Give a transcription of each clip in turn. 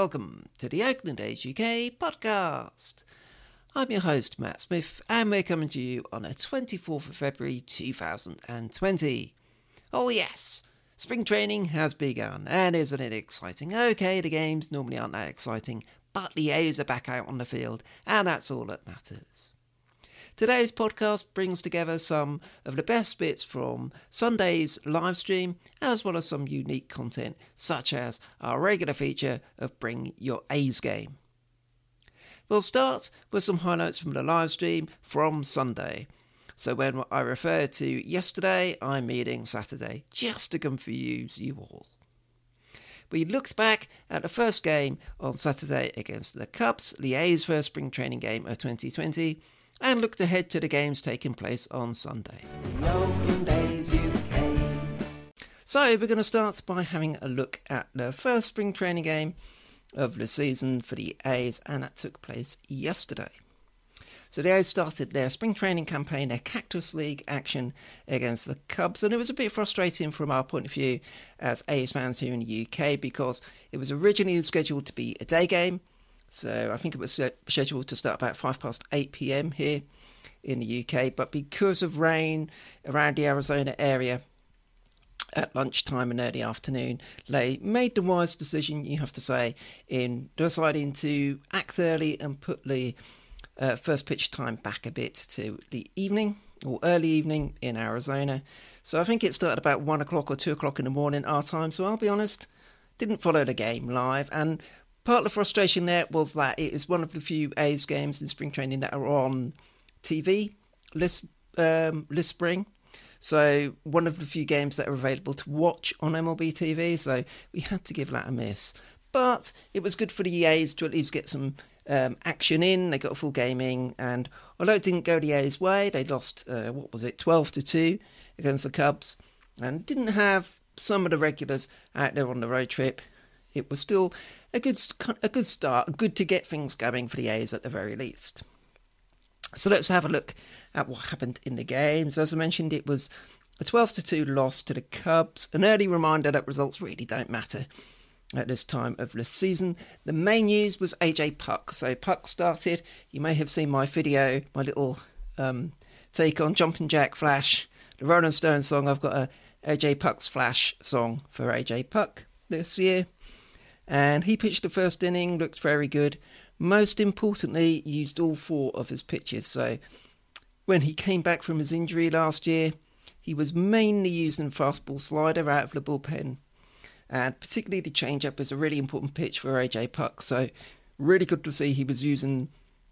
welcome to the Oakland A's UK podcast. I'm your host, Matt Smith, and we're coming to you on the 24th of February 2020. Oh, yes, spring training has begun, and isn't it exciting? Okay, the games normally aren't that exciting, but the A's are back out on the field, and that's all that matters. Today's podcast brings together some of the best bits from Sunday's live stream, as well as some unique content, such as our regular feature of Bring Your A's Game. We'll start with some highlights from the live stream from Sunday. So when I refer to yesterday, I'm meaning Saturday, just to confuse you all. We looked back at the first game on Saturday against the Cubs, the A's first spring training game of 2020, and looked ahead to the games taking place on Sunday. So we're going to start by having a look at the first spring training game of the season for the A's, and that took place yesterday. So the A's started their spring training campaign, their Cactus League action against the Cubs, and it was a bit frustrating from our point of view as A's fans here in the UK because it was originally scheduled to be a day game, so I think it was scheduled to start about 5 past 8 pm here in the UK. But because of rain around the Arizona area at lunchtime and early afternoon, they made the wise decision, you have to say, in deciding to act early and put the uh, first pitch time back a bit to the evening or early evening in Arizona. So I think it started about 1 o'clock or 2 o'clock in the morning our time. So I'll be honest, didn't follow the game live. And part of the frustration there was that it is one of the few A's games in spring training that are on TV this um, this spring. So one of the few games that are available to watch on MLB TV. So we had to give that a miss. But it was good for the A's to at least get some um, action in. They got a full gaming, and although it didn't go the A's way, they lost uh, what was it, twelve to two against the Cubs, and didn't have some of the regulars out there on the road trip. It was still a good a good start, good to get things going for the A's at the very least. So let's have a look at what happened in the games. As I mentioned, it was a 12 to 2 loss to the Cubs. An early reminder that results really don't matter at this time of the season. The main news was AJ Puk. So Puk started. You may have seen my video, my little um, take on Jumpin' Jack Flash, the Rolling Stone song. I've got a AJ Puk's Flash song for AJ Puk this year and he pitched the first inning, looked very good. Most importantly, used all four of his pitches. So when he came back from his injury last year, he was mainly using fastball slider out of the bullpen. And particularly the changeup is a really important pitch for AJ Puk. So really good to see he was using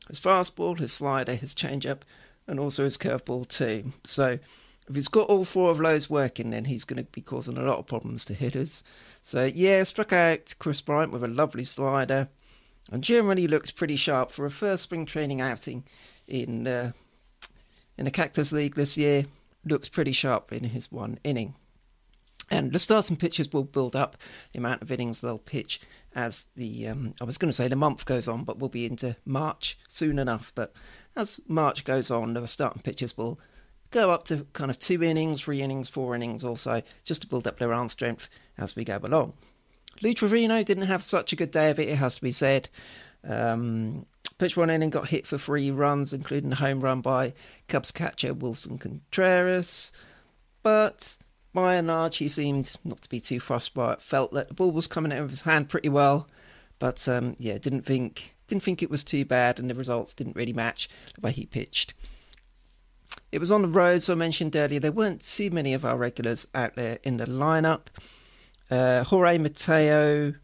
his fastball, his slider, his changeup, and also his curveball too. So if he's got all four of those working, then he's going to be causing a lot of problems to hitters. So yeah, struck out Kris Bryant with a lovely slider, and generally looks pretty sharp for a first spring training outing in uh, in the Cactus League this year. Looks pretty sharp in his one inning. And the starting pitchers will build up the amount of innings they'll pitch as the um, I was going to say the month goes on, but we'll be into March soon enough. But as March goes on, the starting pitchers will go up to kind of two innings, three innings, four innings also, just to build up their arm strength as we go along. Lou Trivino didn't have such a good day of it, it has to be said. Um, pitch one inning got hit for three runs, including a home run by Cubs catcher Willson Contreras. But by and large, he seemed not to be too fussed by it. Felt that the ball was coming out of his hand pretty well, but um, yeah, didn't think didn't think it was too bad, and the results didn't really match the way he pitched. It was on the road, so I mentioned earlier, there weren't too many of our regulars out there in the lineup. Uh, Jorge Mateo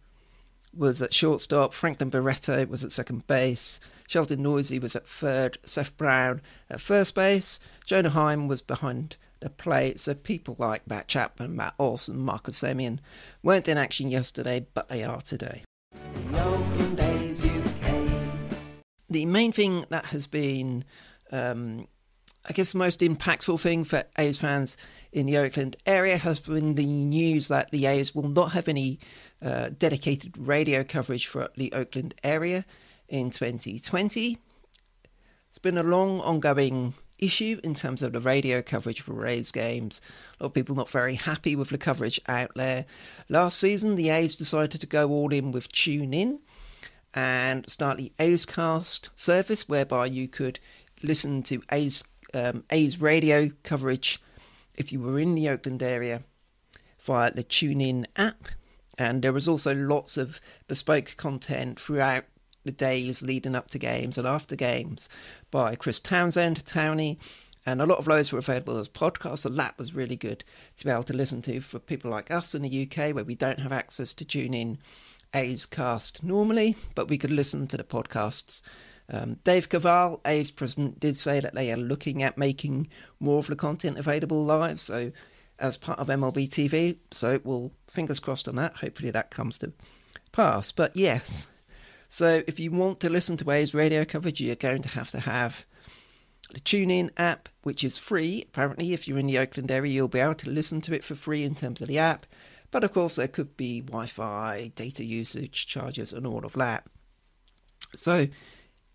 was at shortstop, Franklin Barreto was at second base, Sheldon Neuse was at third, Seth Brown at first base, Jonah Heim was behind the plate, so people like Matt Chapman, Matt Olson, Marcus Semien weren't in action yesterday, but they are today. The main thing that has been um, I guess the most impactful thing for A's fans in the Oakland area has been the news that the A's will not have any uh, dedicated radio coverage for the Oakland area in 2020. It's been a long ongoing issue in terms of the radio coverage for A's games. A lot of people not very happy with the coverage out there. Last season, the A's decided to go all in with TuneIn and start the A's Cast service, whereby you could listen to A's um, A's radio coverage if you were in the Oakland area via the TuneIn app. And there was also lots of bespoke content throughout the days leading up to games and after games by Chris Townsend, Townie, and a lot of those were available as podcasts. So that was really good to be able to listen to for people like us in the UK where we don't have access to TuneIn A's cast normally, but we could listen to the podcasts. Um, Dave Kaval, A's president, did say that they are looking at making more of the content available live. So as part of MLB TV. So we'll fingers crossed on that. Hopefully that comes to pass. But yes, so if you want to listen to A's radio coverage, you're going to have to have the TuneIn app, which is free. Apparently, if you're in the Oakland area, you'll be able to listen to it for free in terms of the app. But of course, there could be Wi Fi, data usage charges, and all of that. So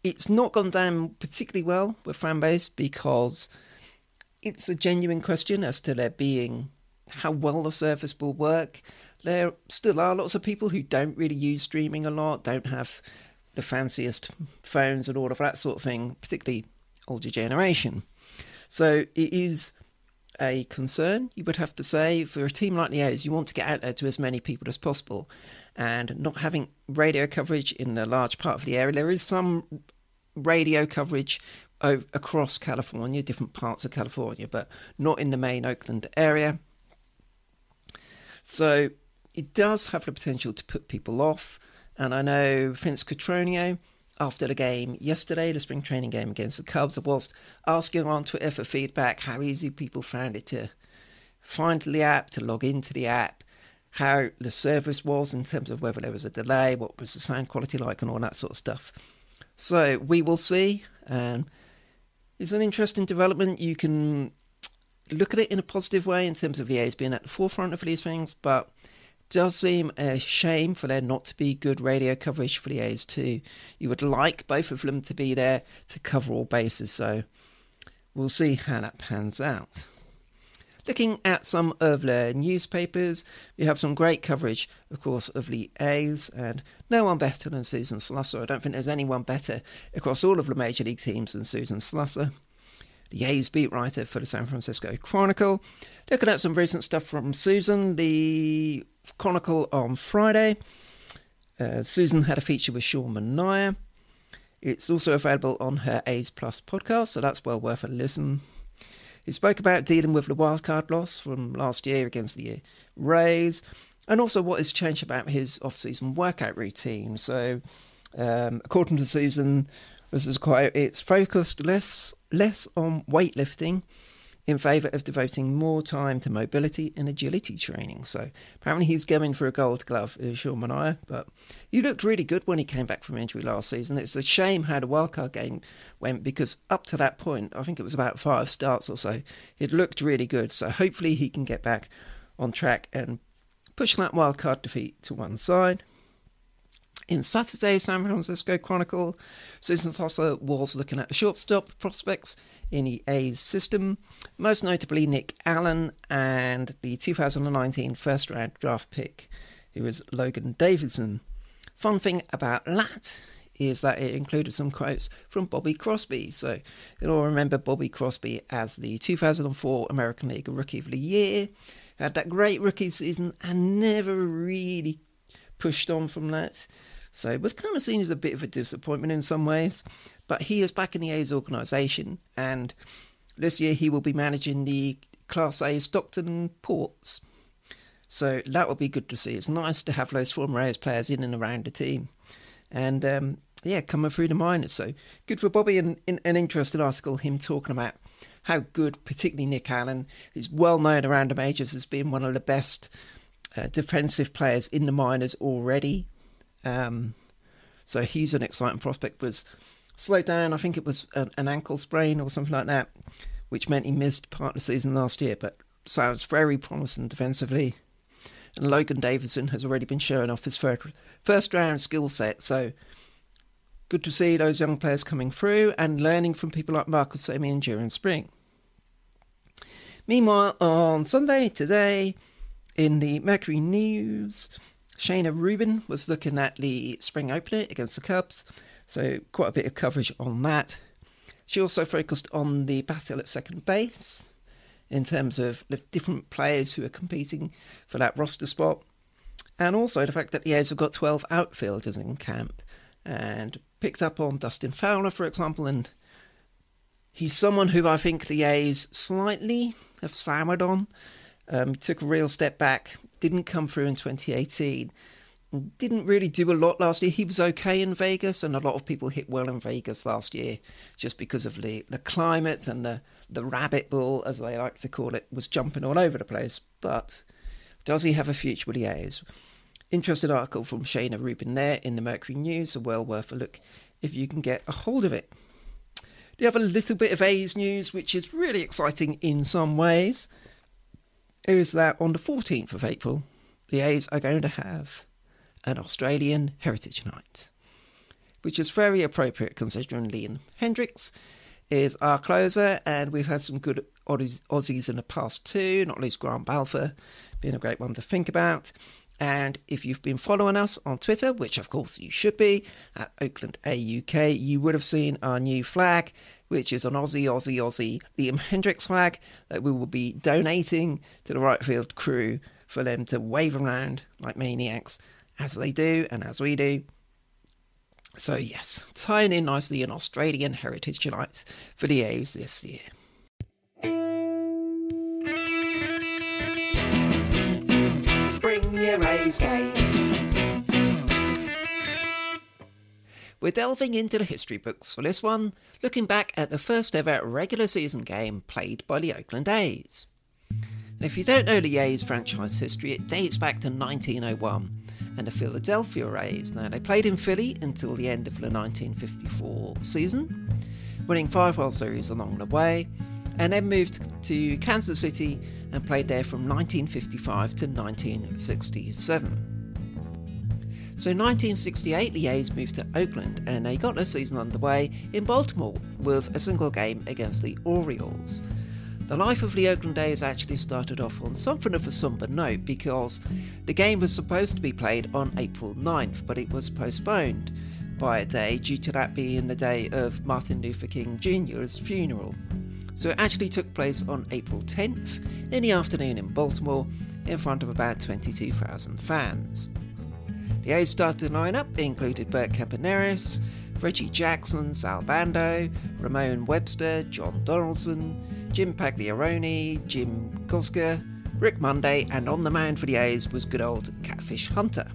it's not gone down particularly well with fanbase because it's a genuine question as to there being how well the service will work. There still are lots of people who don't really use streaming a lot, don't have the fanciest phones and all of that sort of thing, particularly older generation. So it is a concern, you would have to say, for a team like the A's. You want to get out there to as many people as possible. And not having radio coverage in a large part of the area, there is some radio coverage across California, different parts of California, but not in the main Oakland area. So it does have the potential to put people off. And I know Vince Cotroneo, after the game yesterday, the spring training game against the Cubs, was asking on Twitter for feedback how easy people found it to find the app, to log into the app, how the service was in terms of whether there was a delay, what was the sound quality like, and all that sort of stuff. So we will see. And it's an interesting development. You can look at it in a positive way in terms of the A's being at the forefront of these things, but does seem a shame for there not to be good radio coverage for the A's too. You would like both of them to be there to cover all bases, so we'll see how that pans out. Looking at some of the newspapers, we have some great coverage, of course, of the A's, and no one better than Susan Slusser. I don't think there's anyone better across all of the major league teams than Susan Slusser. The A's beat writer for the San Francisco Chronicle. Looking at some recent stuff from Susan, the Chronicle on Friday. Uh, Susan had a feature with Sean Manaea. It's also available on her A's Plus podcast, so that's well worth a listen. He spoke about dealing with the wildcard loss from last year against the Rays and also what has changed about his off season workout routine. So, um, according to Susan, this is quite it's focused less less on weightlifting in favour of devoting more time to mobility and agility training. So apparently he's going for a gold glove, uh, Sean Manaea, but he looked really good when he came back from injury last season. It's a shame how the wildcard game went because up to that point, I think it was about five starts or so, it looked really good. So hopefully he can get back on track and push that wildcard defeat to one side. In Saturday's San Francisco Chronicle, Susan Slusser was looking at the shortstop prospects in the A's system, most notably Nick Allen and the 2019 first round draft pick, who was Logan Davidson. Fun thing about that is that it included some quotes from Bobby Crosby. So you'll remember Bobby Crosby as the 2004 American League Rookie of the Year. Had that great rookie season and never really pushed on from that. So it was kind of seen as a bit of a disappointment in some ways. But he is back in the A's organisation, and this year he will be managing the Class A Stockton Ports. So that will be good to see. It's nice to have those former A's players in and around the team. And um, yeah, coming through the minors. So good for Bobby. And an interesting article, him talking about how good, particularly Nick Allen, who's well known around the majors as being one of the best uh, defensive players in the minors already. Um, so he's an exciting prospect. Was slowed down. I think it was an, an, ankle sprain or something like that, which meant he missed part of the season last year. But sounds very promising defensively. And Logan Davidson has already been showing off his first, first round skill set. So good to see those young players coming through and learning from people like Marcus Semien during spring. Meanwhile, on Sunday, today, in the Mercury News, Shayna Rubin was looking at the spring opener against the Cubs, so quite a bit of coverage on that. She also focused on the battle at second base in terms of the different players who are competing for that roster spot, and also the fact that the A's have got 12 outfielders in camp, and picked up on Dustin Fowler, for example, and he's someone who I think the A's slightly have soured on. Um, took a real step back, didn't come through in 2018 didn't really do a lot last year. He was okay in Vegas, and a lot of people hit well in Vegas last year just because of the, the climate and the, the rabbit bull, as they like to call it, was jumping all over the place. But does he have a future with the A's? Interesting article from Shayna Rubin there in the Mercury News, so well worth a look if you can get a hold of it. Do you have a little bit of A's news, which is really exciting in some ways? Is that on the 14th of April, the A's are going to have an Australian Heritage Night, which is very appropriate considering Liam Hendriks is our closer, and we've had some good Aussies in the past too, not least Grant Balfour being a great one to think about. And if you've been following us on Twitter, which of course you should be, at Oakland AUK, you would have seen our new flag, which is an Aussie, Aussie, Aussie Liam Hendriks flag that we will be donating to the right field crew for them to wave around like maniacs as they do and as we do. So, yes, tying in nicely an Australian Heritage Night for the A's this year. Bring your A's game. We're delving into the history books for this one, looking back at the first ever regular season game played by the Oakland A's. And if you don't know the A's franchise history, it dates back to 1901 and the Philadelphia A's. Now, they played in Philly until the end of the 1954 season, winning five World Series along the way, and then moved to Kansas City and played there from 1955 to 1967. So, in 1968, the A's moved to Oakland and they got their season underway in Baltimore with a single game against the Orioles. The life of the Oakland A's actually started off on something of a somber note because the game was supposed to be played on April 9th, but it was postponed by a day due to that being the day of Martin Luther King Jr.'s funeral. So it actually took place on April 10th in the afternoon in Baltimore in front of about 22,000 fans. The A's starting lineup included Bert Campaneris, Reggie Jackson, Sal Bando, Ramon Webster, John Donaldson, Jim Pagliaroni, Jim Gosger, Rick Monday, and on the mound for the A's was good old Catfish Hunter.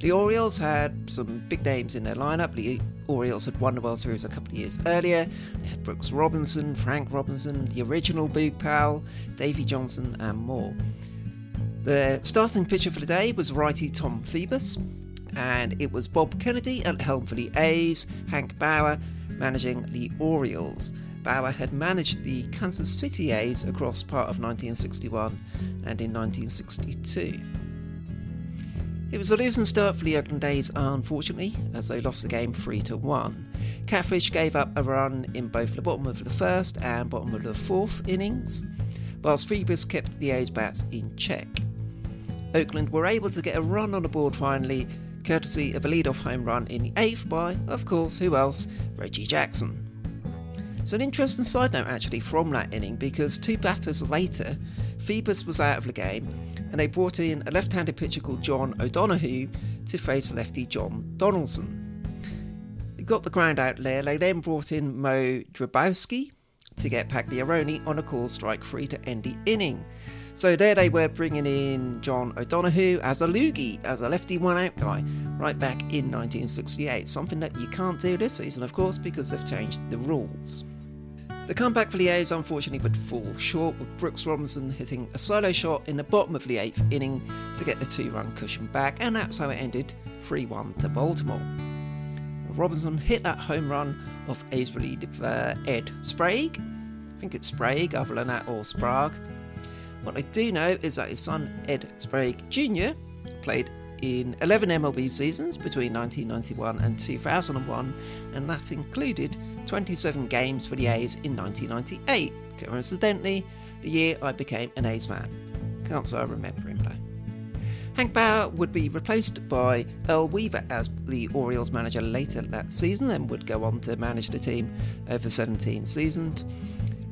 The Orioles had some big names in their lineup. The Orioles had won the World Series a couple of years earlier. They had Brooks Robinson, Frank Robinson, the original Boog Powell, Davey Johnson, and more. The starting pitcher for the day was righty Tom Phoebus, and it was Bob Kennedy at helm for the A's, Hank Bauer managing the Orioles. Bauer had managed the Kansas City A's across part of 1961 and in 1962. It was a losing start for the Oakland A's, unfortunately, as they lost the game 3 to 1. Catfish gave up a run in both the bottom of the first and bottom of the fourth innings, whilst Phoebus kept the A's bats in check. Oakland were able to get a run on the board finally, courtesy of a lead-off home run in the eighth by, of course, who else? Reggie Jackson. So, an interesting side note actually from that inning because two batters later, Phoebus was out of the game and they brought in a left handed pitcher called John O'Donoghue to face lefty John Donaldson. They got the ground out there, they then brought in Moe Drabowsky to get Pagliaroni on a call strike free to end the inning. So there they were bringing in John O'Donoghue as a loogie, as a lefty one out guy, right back in 1968. Something that you can't do this season, of course, because they've changed the rules. The comeback for the A's unfortunately would fall short, with Brooks Robinson hitting a solo shot in the bottom of the eighth inning to get the two run cushion back, and that's how it ended 3 1 to Baltimore. Robinson hit that home run off A's reliever uh, Ed Sprague. I think it's Sprague, other than that, or Sprague. What I do know is that his son Ed Sprague Jr. played in 11 MLB seasons between 1991 and 2001, and that included 27 games for the A's in 1998, coincidentally, the year I became an A's fan. Can't say I remember him though. Hank Bauer would be replaced by Earl Weaver as the Orioles manager later that season and would go on to manage the team over 17 seasons.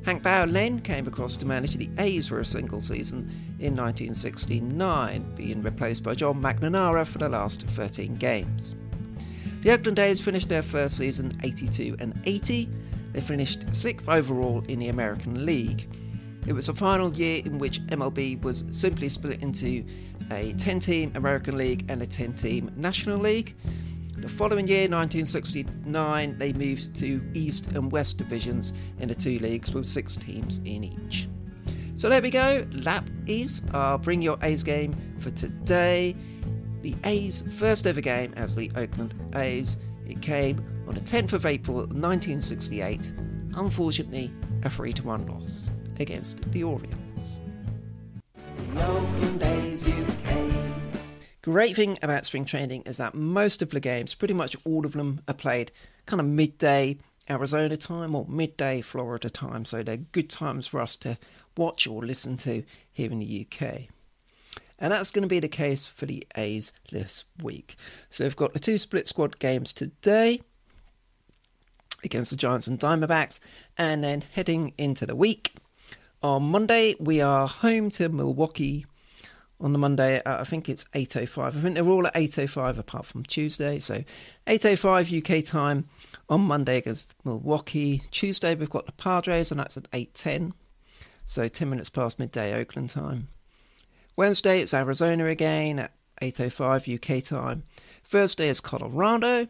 Hank Bauer then came across to manage the A's for a single season in 1969, being replaced by John McNamara for the last 13 games. The Oakland A's finished their first season 82 and 80. They finished sixth overall in the American League. It was the final year in which MLB was simply split into a 10 team American League and a 10 team National League. The following year, 1969, they moved to East and West divisions in the two leagues with six teams in each. So there we go, lap is our Bring Your A's game for today. The A's first ever game as the Oakland A's. It came on the 10th of April 1968, unfortunately, a 3 to 1 loss against the Orioles. The. Great thing about spring training is that most of the games, pretty much all of them, are played kind of midday Arizona time or midday Florida time, so they're good times for us to watch or listen to here in the UK. And that's going to be the case for the A's this week. So we've got the two split squad games today against the Giants and Diamondbacks, and then heading into the week, on Monday, we are home to Milwaukee. On the Monday, I think it's 8.05. I think they're all at 8.05 apart from Tuesday. So 8.05 UK time on Monday against Milwaukee. Tuesday, we've got the Padres, and that's at 8.10. So 10 minutes past midday Oakland time. Wednesday, it's Arizona again at 8.05 UK time. Thursday is Colorado,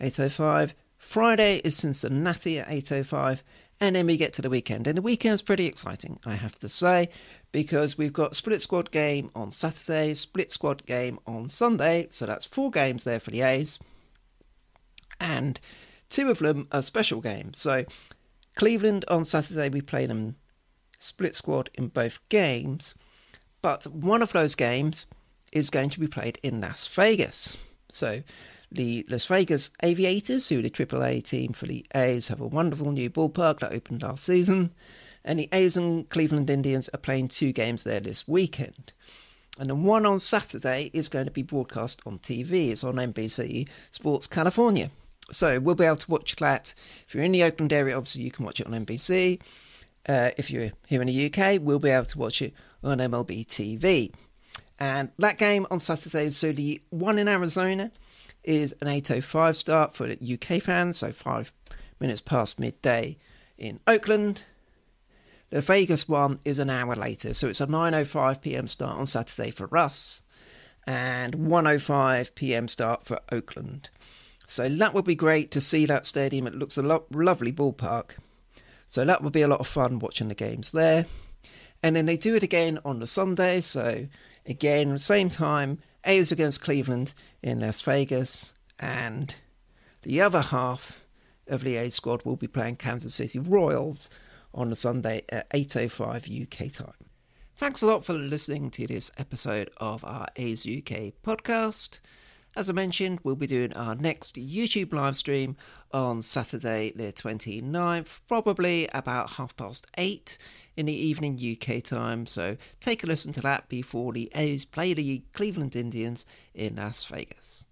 8.05. Friday is Cincinnati at 8.05. And then we get to the weekend. And the weekend's pretty exciting, I have to say, because we've got split squad game on Saturday, split squad game on Sunday. So that's four games there for the A's. And two of them are special games. So Cleveland on Saturday, we play them split squad in both games. But one of those games is going to be played in Las Vegas. So the Las Vegas Aviators, who are the AAA team for the A's, have a wonderful new ballpark that opened last season. And the A's and Cleveland Indians are playing two games there this weekend. And the one on Saturday is going to be broadcast on TV. It's on NBC Sports California. So we'll be able to watch that. If you're in the Oakland area, obviously you can watch it on NBC. Uh, if you're here in the UK, we'll be able to watch it on MLB TV. And that game on Saturday, so the one in Arizona is an 8.05 start for UK fans, so five minutes past midday in Oakland. The Vegas one is an hour later, so it's a 9.05 pm start on Saturday for us and 1.05 pm start for Oakland. So that would be great to see that stadium. It looks a lo- lovely ballpark. So that would be a lot of fun watching the games there. And then they do it again on the Sunday. So again, same time, A's against Cleveland in Las Vegas, and the other half of the A squad will be playing Kansas City Royals on a Sunday at 8.05 UK time. Thanks a lot for listening to this episode of our A's UK podcast. As I mentioned, we'll be doing our next YouTube live stream on Saturday, the 29th, probably about half past eight in the evening UK time. So take a listen to that before the A's play the Cleveland Indians in Las Vegas.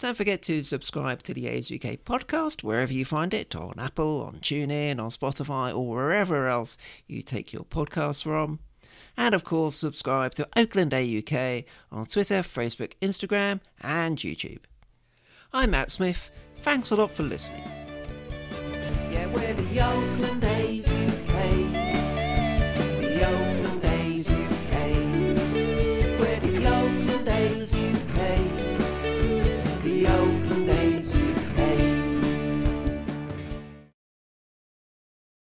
Don't forget to subscribe to the A's UK podcast wherever you find it on Apple, on TuneIn, on Spotify, or wherever else you take your podcasts from. And of course, subscribe to Oakland AUK on Twitter, Facebook, Instagram, and YouTube. I'm Matt Smith. Thanks a lot for listening. Yeah,